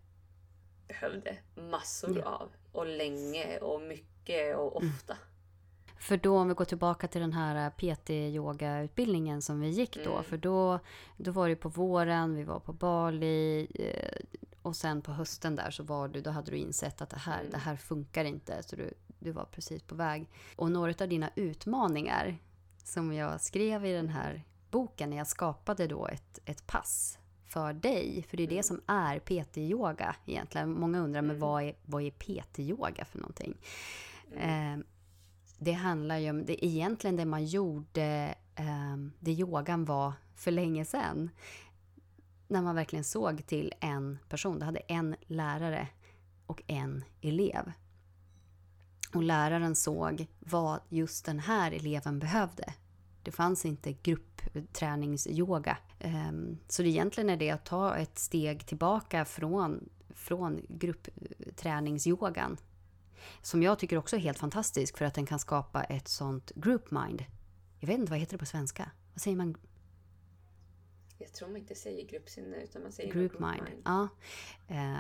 behövde massor ja. av. Och länge och mycket och mm. ofta. För då om vi går tillbaka till den här PT-yoga-utbildningen som vi gick då. Mm. För då, då var det på våren, vi var på Bali. Eh, och sen på hösten där så var du, då hade du insett att det här, mm. det här funkar inte. Så du, du var precis på väg. Och några av dina utmaningar som jag skrev i den här boken när jag skapade då ett, ett pass för dig. För det är det som är PT-yoga egentligen. Många undrar, men vad är, vad är PT-yoga för någonting? Eh, det handlar ju om, det, egentligen det man gjorde, eh, det yogan var för länge sedan. När man verkligen såg till en person. Du hade en lärare och en elev. Och läraren såg vad just den här eleven behövde. Det fanns inte gruppträningsyoga. Ehm, så det egentligen är det att ta ett steg tillbaka från, från gruppträningsyogan. Som jag tycker också är helt fantastisk för att den kan skapa ett sånt group mind. Jag vet inte, vad heter det på svenska? Vad säger man? Jag tror man inte säger gruppsinne utan man säger group, group mind. mind. Ja.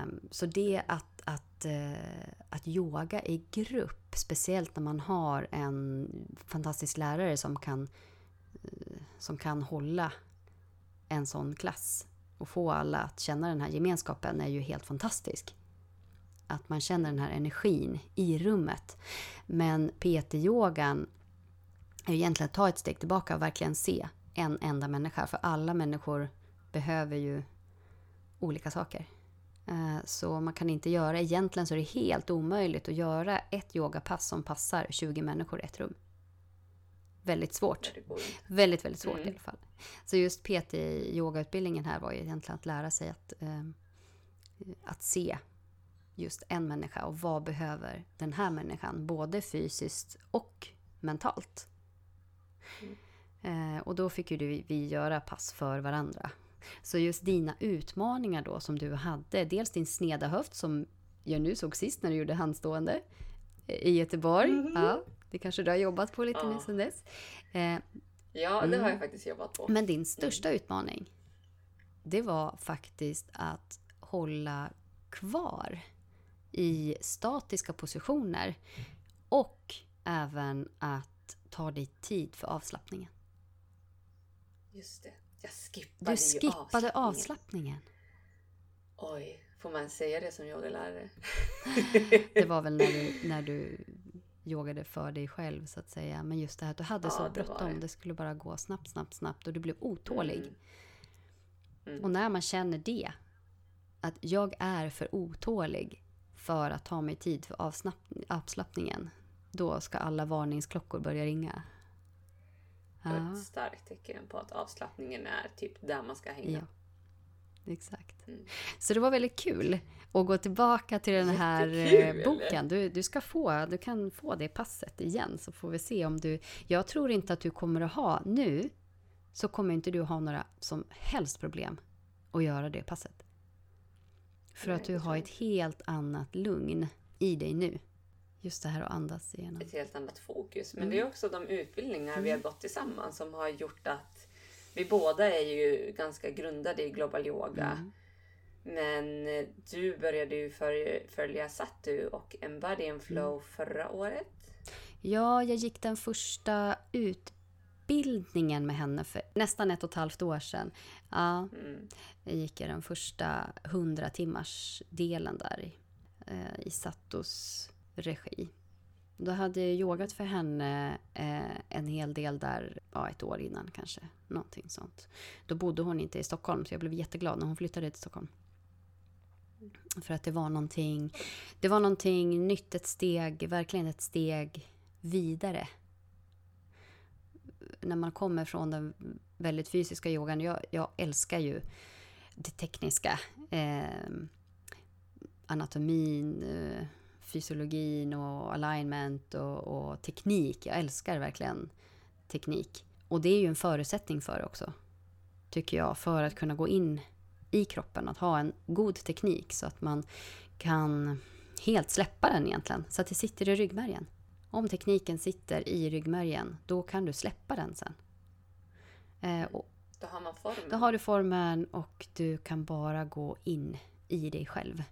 Um, så det att, att, uh, att yoga i grupp, speciellt när man har en fantastisk lärare som kan, uh, som kan hålla en sån klass och få alla att känna den här gemenskapen är ju helt fantastisk. Att man känner den här energin i rummet. Men PT-yogan är egentligen att ta ett steg tillbaka och verkligen se en enda människa. För alla människor behöver ju olika saker. Eh, så man kan inte göra, egentligen så är det helt omöjligt att göra ett yogapass som passar 20 människor i ett rum. Väldigt svårt. Väldigt, väldigt svårt mm. i alla fall. Så just PT-yogautbildningen här var ju egentligen att lära sig att, eh, att se just en människa och vad behöver den här människan, både fysiskt och mentalt. Mm. Eh, och då fick ju du, vi göra pass för varandra. Så just dina utmaningar då som du hade, dels din sneda höft som jag nu såg sist när du gjorde handstående i Göteborg. Mm. Ja, det kanske du har jobbat på lite ja. nu sen dess. Eh, ja, det mm. har jag faktiskt jobbat på. Men din största mm. utmaning, det var faktiskt att hålla kvar i statiska positioner och även att ta dig tid för avslappningen. Just det. Jag skippade Du skippade avslappningen. avslappningen. Oj, får man säga det som yogalärare? det var väl när du, när du yogade för dig själv så att säga. Men just det här att du hade ja, så bråttom. Det. det. skulle bara gå snabbt, snabbt, snabbt och du blev otålig. Mm. Mm. Och när man känner det, att jag är för otålig för att ta mig tid för avslappningen, då ska alla varningsklockor börja ringa. Ja. Ett starkt tecken på att avslappningen är typ där man ska hänga. Ja. Exakt. Mm. Så det var väldigt kul att gå tillbaka till den här Jättekul, eh, boken. Du, du, ska få, du kan få det passet igen så får vi se om du... Jag tror inte att du kommer att ha nu så kommer inte du ha några som helst problem att göra det passet. För att du har ett helt annat lugn i dig nu. Just det här att andas igenom. Ett helt annat fokus. Men mm. det är också de utbildningar mm. vi har gått tillsammans som har gjort att vi båda är ju ganska grundade i global yoga. Mm. Men du började ju följa Satu och Embody and Flow mm. förra året. Ja, jag gick den första utbildningen med henne för nästan ett och ett halvt år sedan. Ja, mm. Jag gick den första 100 timmars delen där eh, i Satos regi. Då hade jag yogat för henne eh, en hel del där, ja, ett år innan kanske. Någonting sånt. Då bodde hon inte i Stockholm, så jag blev jätteglad när hon flyttade till Stockholm. För att det var någonting, det var någonting nytt, ett steg, verkligen ett steg vidare. När man kommer från den väldigt fysiska yogan, jag, jag älskar ju det tekniska. Eh, anatomin, eh, fysiologin och alignment och, och, teknik. Jag älskar verkligen teknik. Och det är ju en förutsättning för också, tycker jag, för att kunna gå in i kroppen. Att ha en god teknik så att man kan helt släppa den egentligen, så att det sitter i ryggmärgen. Om tekniken sitter i ryggmärgen, då kan du släppa den sen. Eh, då har man formen. Då har du formen och du kan bara gå in i dig själv.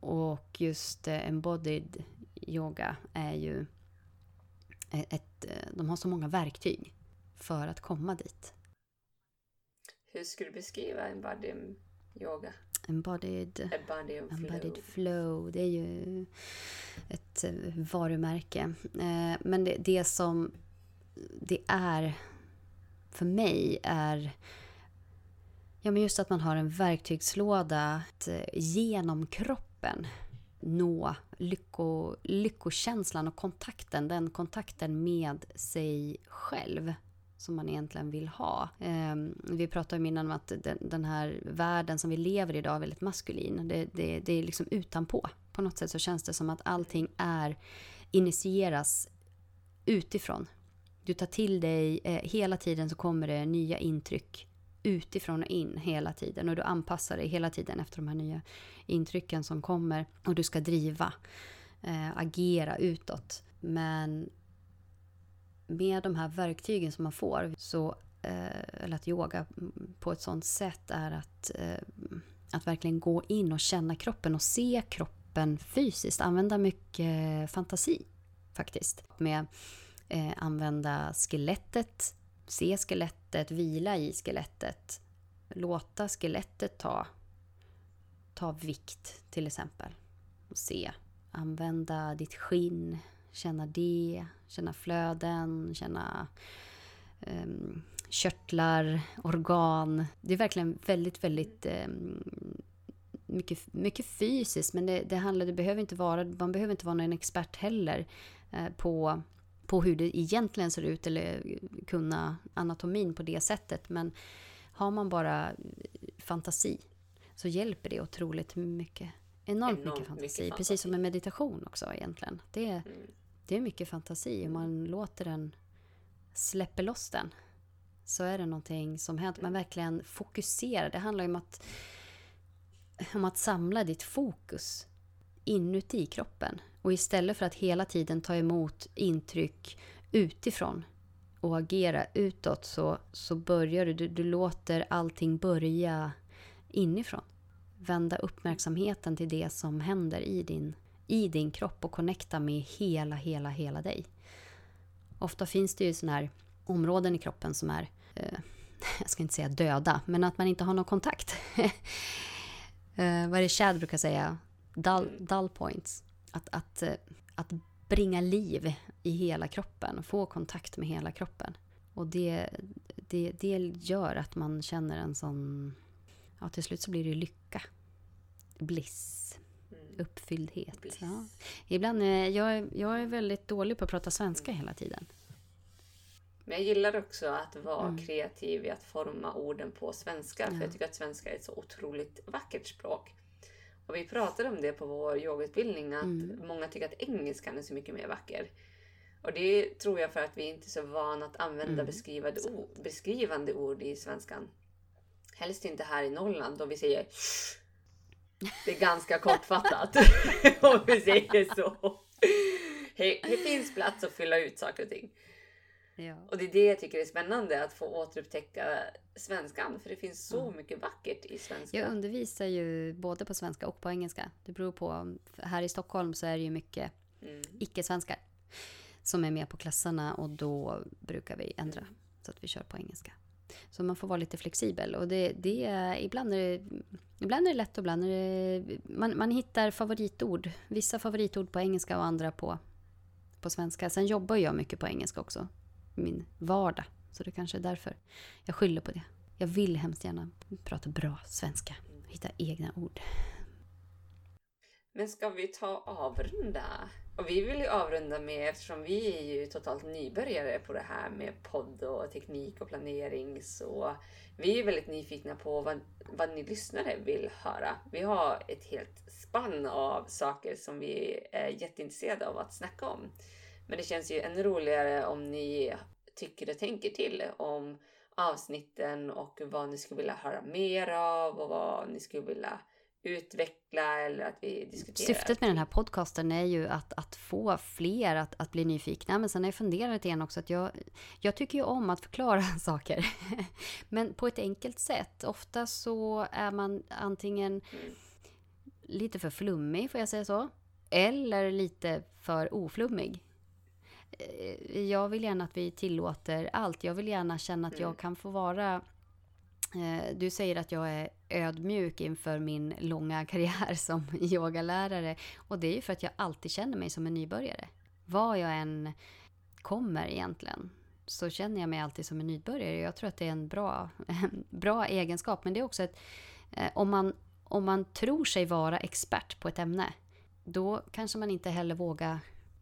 Och just eh, embodied yoga är ju ett, eh, de har så många verktyg för att komma dit. Hur skulle du beskriva embodied yoga? Embodied, embodied, flow. embodied flow. Det är ju ett eh, varumärke. Men det, det som det är för mig är Ja, men just att man har en verktygslåda eh, genom kroppen nå lycko, lyckokänslan och kontakten, den kontakten med sig själv som man egentligen vill ha. Eh, vi pratade ju innan om att den, den, här världen som vi lever i idag är väldigt maskulin. Det, det, det är liksom utanpå. På något sätt så känns det som att allting är initieras utifrån. Du tar till dig, eh, hela tiden så kommer det nya intryck utifrån och in hela tiden och du anpassar dig hela tiden efter de här nya intrycken som kommer och du ska driva, eh, agera utåt. Men med de här verktygen som man får, så, eh, eller att yoga på ett sånt sätt är att, eh, att verkligen gå in och känna kroppen och se kroppen fysiskt. Använda mycket fantasi faktiskt. Med eh, använda skelettet, se skelettet, vila i skelettet. Låta skelettet ta, ta vikt till exempel. Och se. Använda ditt skinn, känna det, känna flöden, känna um, körtlar, organ. Det är verkligen väldigt, väldigt um, mycket, mycket fysiskt men det, det, handlar, det behöver inte vara, man behöver inte vara någon expert heller eh, på, på hur det egentligen ser ut eller kunna anatomin på det sättet. Men har man bara fantasi så hjälper det otroligt mycket. Enormt, Enormt mycket, fantasi, mycket fantasi. Precis som med meditation också egentligen. Det, mm det är mycket fantasi. Om man låter den släpper loss den så är det någonting som händer. Man verkligen fokuserar. Det handlar ju om att, om att samla ditt fokus inuti kroppen. Och istället för att hela tiden ta emot intryck utifrån och agera utåt så, så börjar du, du, du låter allting börja inifrån. Vända uppmärksamheten till det som händer i din, i din kropp och connecta med hela, hela, hela dig. Ofta finns det ju sådana här områden i kroppen som är, eh, jag ska inte säga döda, men att man inte har någon kontakt. eh, vad är det Chad brukar säga? Dull, dull points. Att, att, eh, att bringa liv i hela kroppen, få kontakt med hela kroppen. Och det, det, det gör att man känner en sån... Ja, till slut så blir det lycka. Bliss. Mm. Uppfylldhet. Ja. Ibland, jag, jag är väldigt dålig på att prata svenska hela tiden. Men jag gillar också att vara mm. kreativ i att forma orden på svenska. Ja. För jag tycker att svenska är ett så otroligt vackert språk. Och vi pratade om det på vår yogautbildning, att mm. många tycker att engelskan är så mycket mer vacker. Och det tror jag för att vi inte är så vana att använda mm. beskrivande, ord, beskrivande ord i svenskan. Helst inte här i Norrland då vi säger Det är ganska kortfattat. om vi säger så. Det finns plats att fylla ut saker och ting. Ja. Och det är det jag tycker är spännande, att få återupptäcka svenskan. För det finns så mycket vackert i svenska. Jag undervisar ju både på svenska och på engelska. Det beror på. Här i Stockholm så är det ju mycket mm. icke-svenskar som är med på klasserna och då brukar vi ändra mm. så att vi kör på engelska. Så man får vara lite flexibel. Och det, det ibland, är det, ibland är det lätt och ibland är det... Man, man hittar favoritord. Vissa favoritord på engelska och andra på, på svenska. Sen jobbar jag mycket på engelska också min vardag. Så det kanske är därför jag skyller på det. Jag vill hemskt gärna prata bra svenska. Hitta egna ord. Men ska vi ta avrunda? Och vi vill ju avrunda med, eftersom vi är ju totalt nybörjare på det här med podd och teknik och planering, så vi är väldigt nyfikna på vad, vad ni lyssnare vill höra. Vi har ett helt spann av saker som vi är jätteintresserade av att snacka om. Men det känns ju ännu roligare om ni tycker och tänker till om avsnitten och vad ni skulle vilja höra mer av och vad ni skulle vilja utveckla eller att vi diskuterar. Syftet med den här podcasten är ju att, att få fler att, att bli nyfikna. Men sen har jag funderat lite grann också att jag, jag tycker ju om att förklara saker. Men på ett enkelt sätt. Ofta så är man antingen mm. lite för flummig, får jag säga så. Eller lite för oflummig. Eh, jag vill gärna att vi tillåter allt. Jag vill gärna känna att jag mm. kan få vara Eh, du säger att jag är ödmjuk inför min långa karriär som yogalärare. Och det är ju för att jag alltid känner mig som en nybörjare. Var jag än kommer egentligen. så känner jag mig alltid som en nybörjare. Jag tror att det är en bra, en bra egenskap. Men det är också ett... Eh, om, man, om man tror sig vara expert på ett ämne, då kanske man inte heller vågar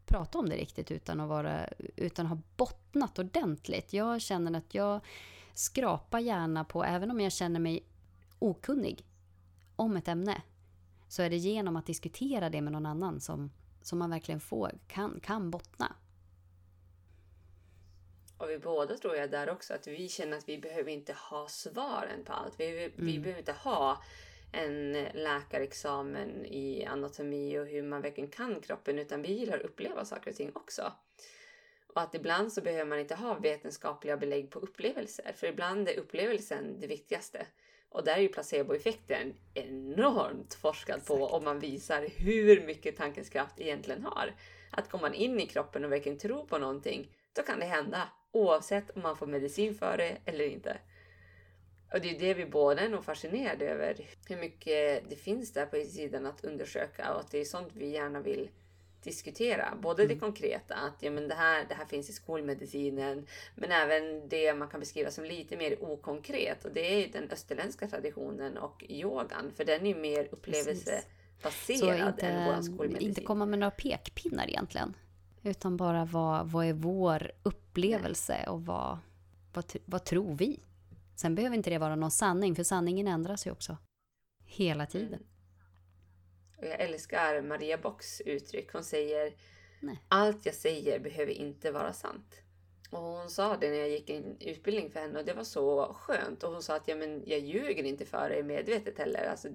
prata om det riktigt utan att, vara, utan att ha bottnat ordentligt. Jag känner att jag skrapar gärna på, även om jag känner mig okunnig om ett ämne, så är det genom att diskutera det med någon annan som, som man verkligen får, kan, kan bottna. Och vi båda tror jag där också att vi känner att vi behöver inte ha svaren på allt. Vi, vi Mm. behöver inte ha en läkarexamen i anatomi och hur man verkligen kan kroppen utan vi gillar att uppleva saker och ting också. Och att ibland så behöver man inte ha vetenskapliga belägg på upplevelser för ibland är upplevelsen det viktigaste. Och där är ju placeboeffekten enormt forskad på om man visar hur mycket tankens kraft egentligen har. Att går man in i kroppen och verkligen tror på någonting, då kan det hända oavsett om man får medicin för det eller inte. Och det är det vi båda är nog fascinerade över. Hur mycket det finns där på sidan att undersöka och att det är sånt vi gärna vill diskutera. Både det konkreta, att ja, men det, här, det här finns i skolmedicinen, men även det man kan beskriva som lite mer okonkret. Och det är den österländska traditionen och yogan, för den är ju mer upplevelsebaserad inte, än vår skolmedicin. inte komma med några pekpinnar egentligen. Utan bara vad, vad är vår upplevelse och vad, vad, vad tror vi? Sen behöver inte det vara någon sanning, för sanningen ändras ju också. Hela tiden. Mm. Och jag älskar Maria Bocks uttryck. Hon säger Nej. allt jag säger behöver inte vara sant. Och hon sa det när jag gick en utbildning för henne och det var så skönt. Och hon sa att ja, men jag ljuger inte för dig medvetet heller. Alltså,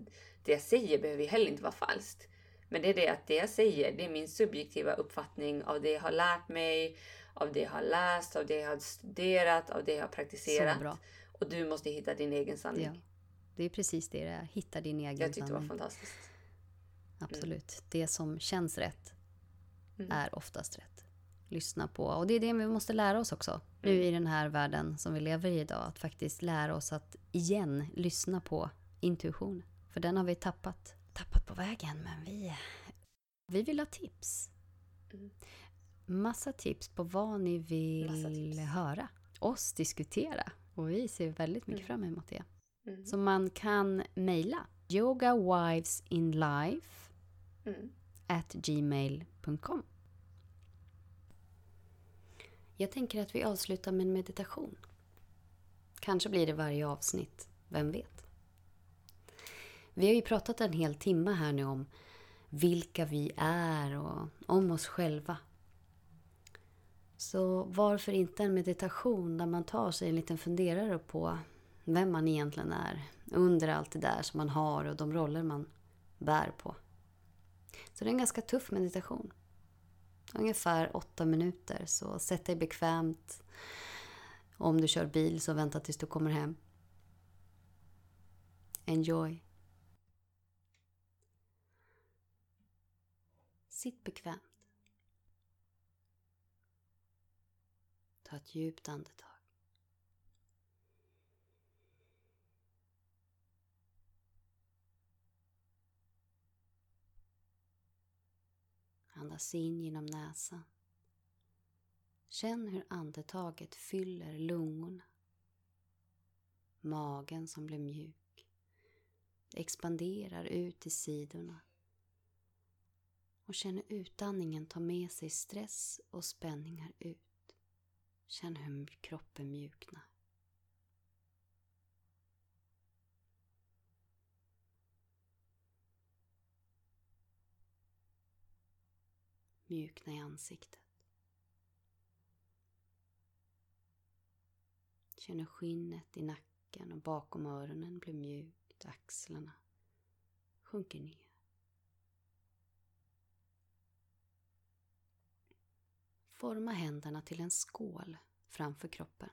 det jag säger behöver ju heller inte vara falskt. Men det är det att det jag säger, det är min subjektiva uppfattning av det jag har lärt mig, av det jag har läst, av det jag har studerat, av det jag har praktiserat. Och du måste hitta din egen sanning. Ja. Det är precis det det är. Hitta din egen jag tyckte det var sanning. fantastiskt. Absolut. Det som känns rätt Mm. är oftast rätt. Lyssna på. Och det är det vi måste lära oss också. Nu Mm. i den här världen som vi lever i idag. Att faktiskt lära oss att igen lyssna på intuition. För den har vi tappat. Tappat på vägen. Men vi, vi vill ha tips. Mm. Massa tips på vad ni vill höra. Oss diskutera. Och vi ser väldigt mycket Mm. fram emot det. Mm. Så man kan mejla yogawivesinlife Mm. at gmail.com. Jag tänker att vi avslutar med en meditation. Kanske blir det varje avsnitt, vem vet? Vi har ju pratat en hel timme här nu om vilka vi är och om oss själva. Så varför inte en meditation där man tar sig en liten funderare på vem man egentligen är under allt det där som man har och de roller man bär på. Så det är en ganska tuff meditation. Ungefär åtta minuter, så sätt dig bekvämt. Om du kör bil så vänta tills du kommer hem. Enjoy. Sitt bekvämt. Ta ett djupt andetag. Andas in genom näsan. Känn hur andetaget fyller lungorna. Magen som blir mjuk. Det expanderar ut i sidorna. Och känn hur utandningen tar med sig stress och spänningar ut. Känn hur kroppen mjuknar. Mjukna i ansiktet. Känner skinnet i nacken och bakom öronen blir mjukt, axlarna sjunker ner. Forma händerna till en skål framför kroppen.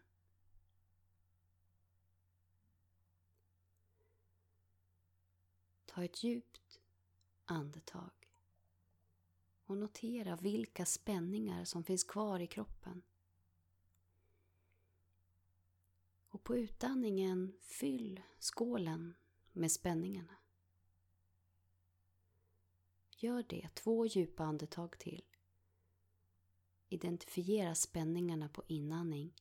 Ta ett djupt andetag och notera vilka spänningar som finns kvar i kroppen. Och på utandningen fyll skålen med spänningarna. Gör det två djupa andetag till. Identifiera spänningarna på inandning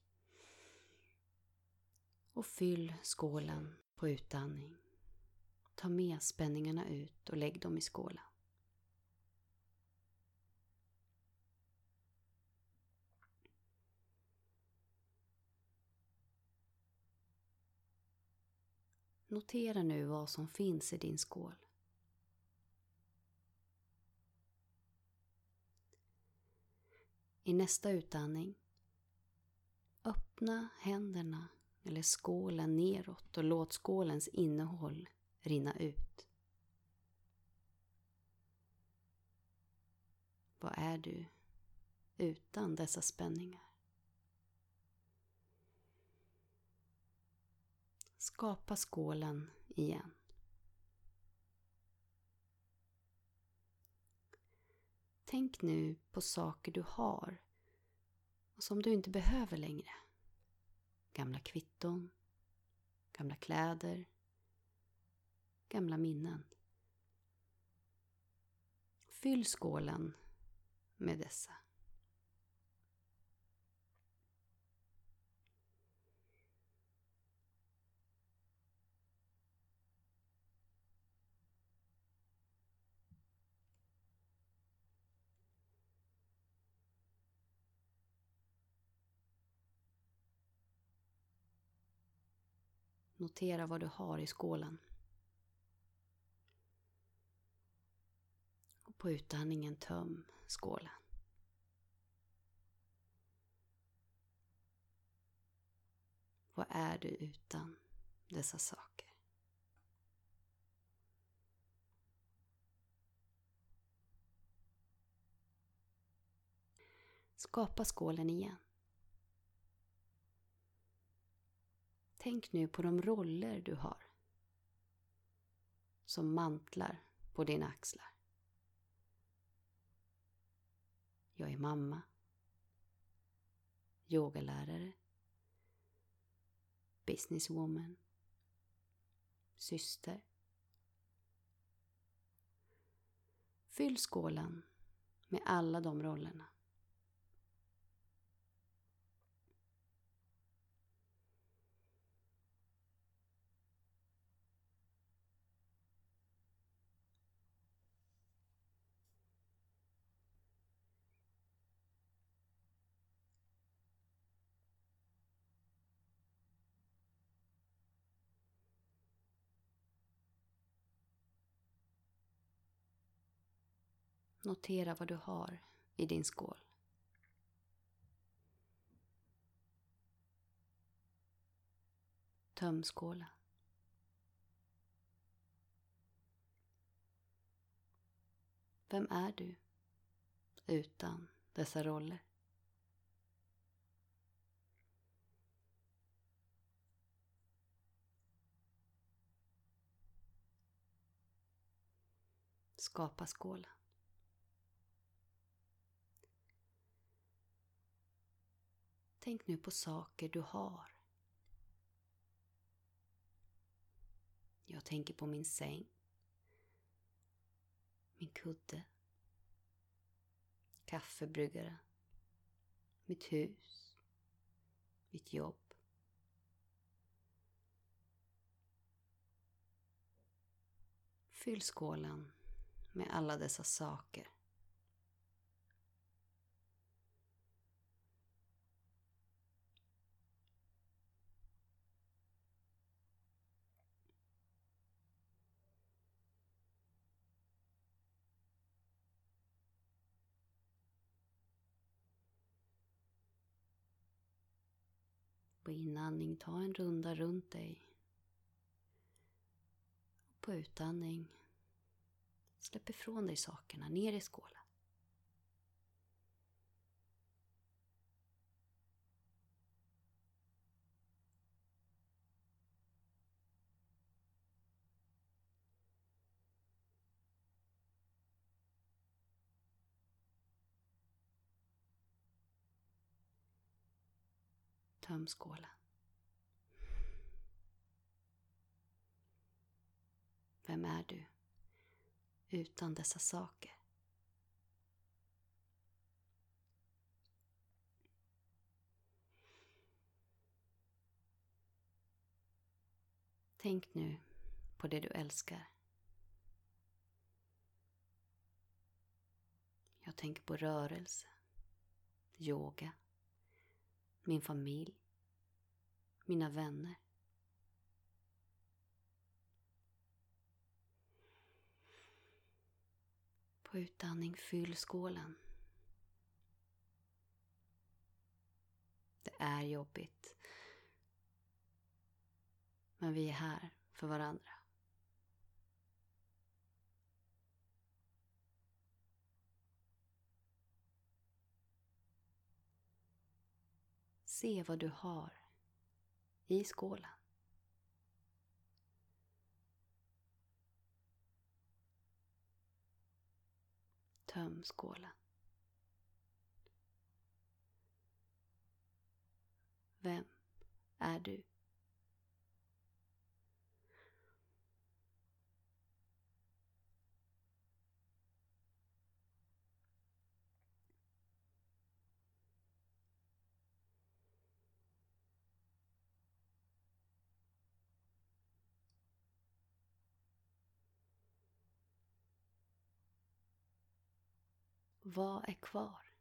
Och fyll skålen på utandning. Ta med spänningarna ut och lägg dem i skålen. Notera nu vad som finns i din skål. I nästa utandning öppna händerna eller skålen neråt och låt skålens innehåll rinna ut. Vad är du utan dessa spänningar? Skapa skålen igen. Tänk nu på saker du har och som du inte behöver längre. Gamla kvitton, gamla kläder, gamla minnen. Fyll skålen med dessa. Notera vad du har i skålen. Och på utandningen töm skålen. Vad är du utan dessa saker? Skapa skålen igen. Tänk nu på de roller du har. Som mantlar på dina axlar. Jag är mamma. Yogalärare. Businesswoman. Syster. Fyll skålen med alla de rollerna. Notera vad du har i din skål. Töm skålen. Vem är du utan dessa roller? Skapa skålen. Tänk nu på saker du har. Jag tänker på min säng, min kudde, kaffebryggare, mitt hus, mitt jobb. Fyll skålen med alla dessa saker. På inandning, ta en runda runt dig. På utandning, släpp ifrån dig sakerna ner i skålen. Töm skålen. Vem är du utan dessa saker? Tänk nu på det du älskar. Jag tänker på rörelse, yoga, min familj, mina vänner. På utandning, fyll skålen. Det är jobbigt. Men vi är här för varandra. Se vad du har i skålen. Töm skålen. Vem är du? Vad är kvar?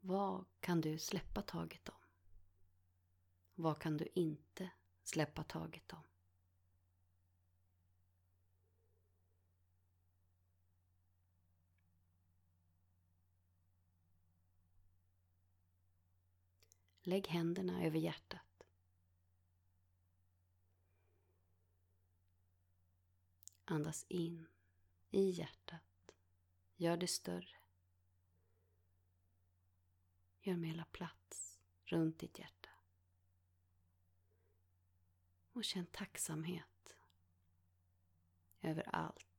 Vad kan du släppa taget om? Vad kan du inte släppa taget om? Lägg händerna över hjärtat. Andas in i hjärtat. Gör det större. Gör mera plats runt ditt hjärta. Och känn tacksamhet över allt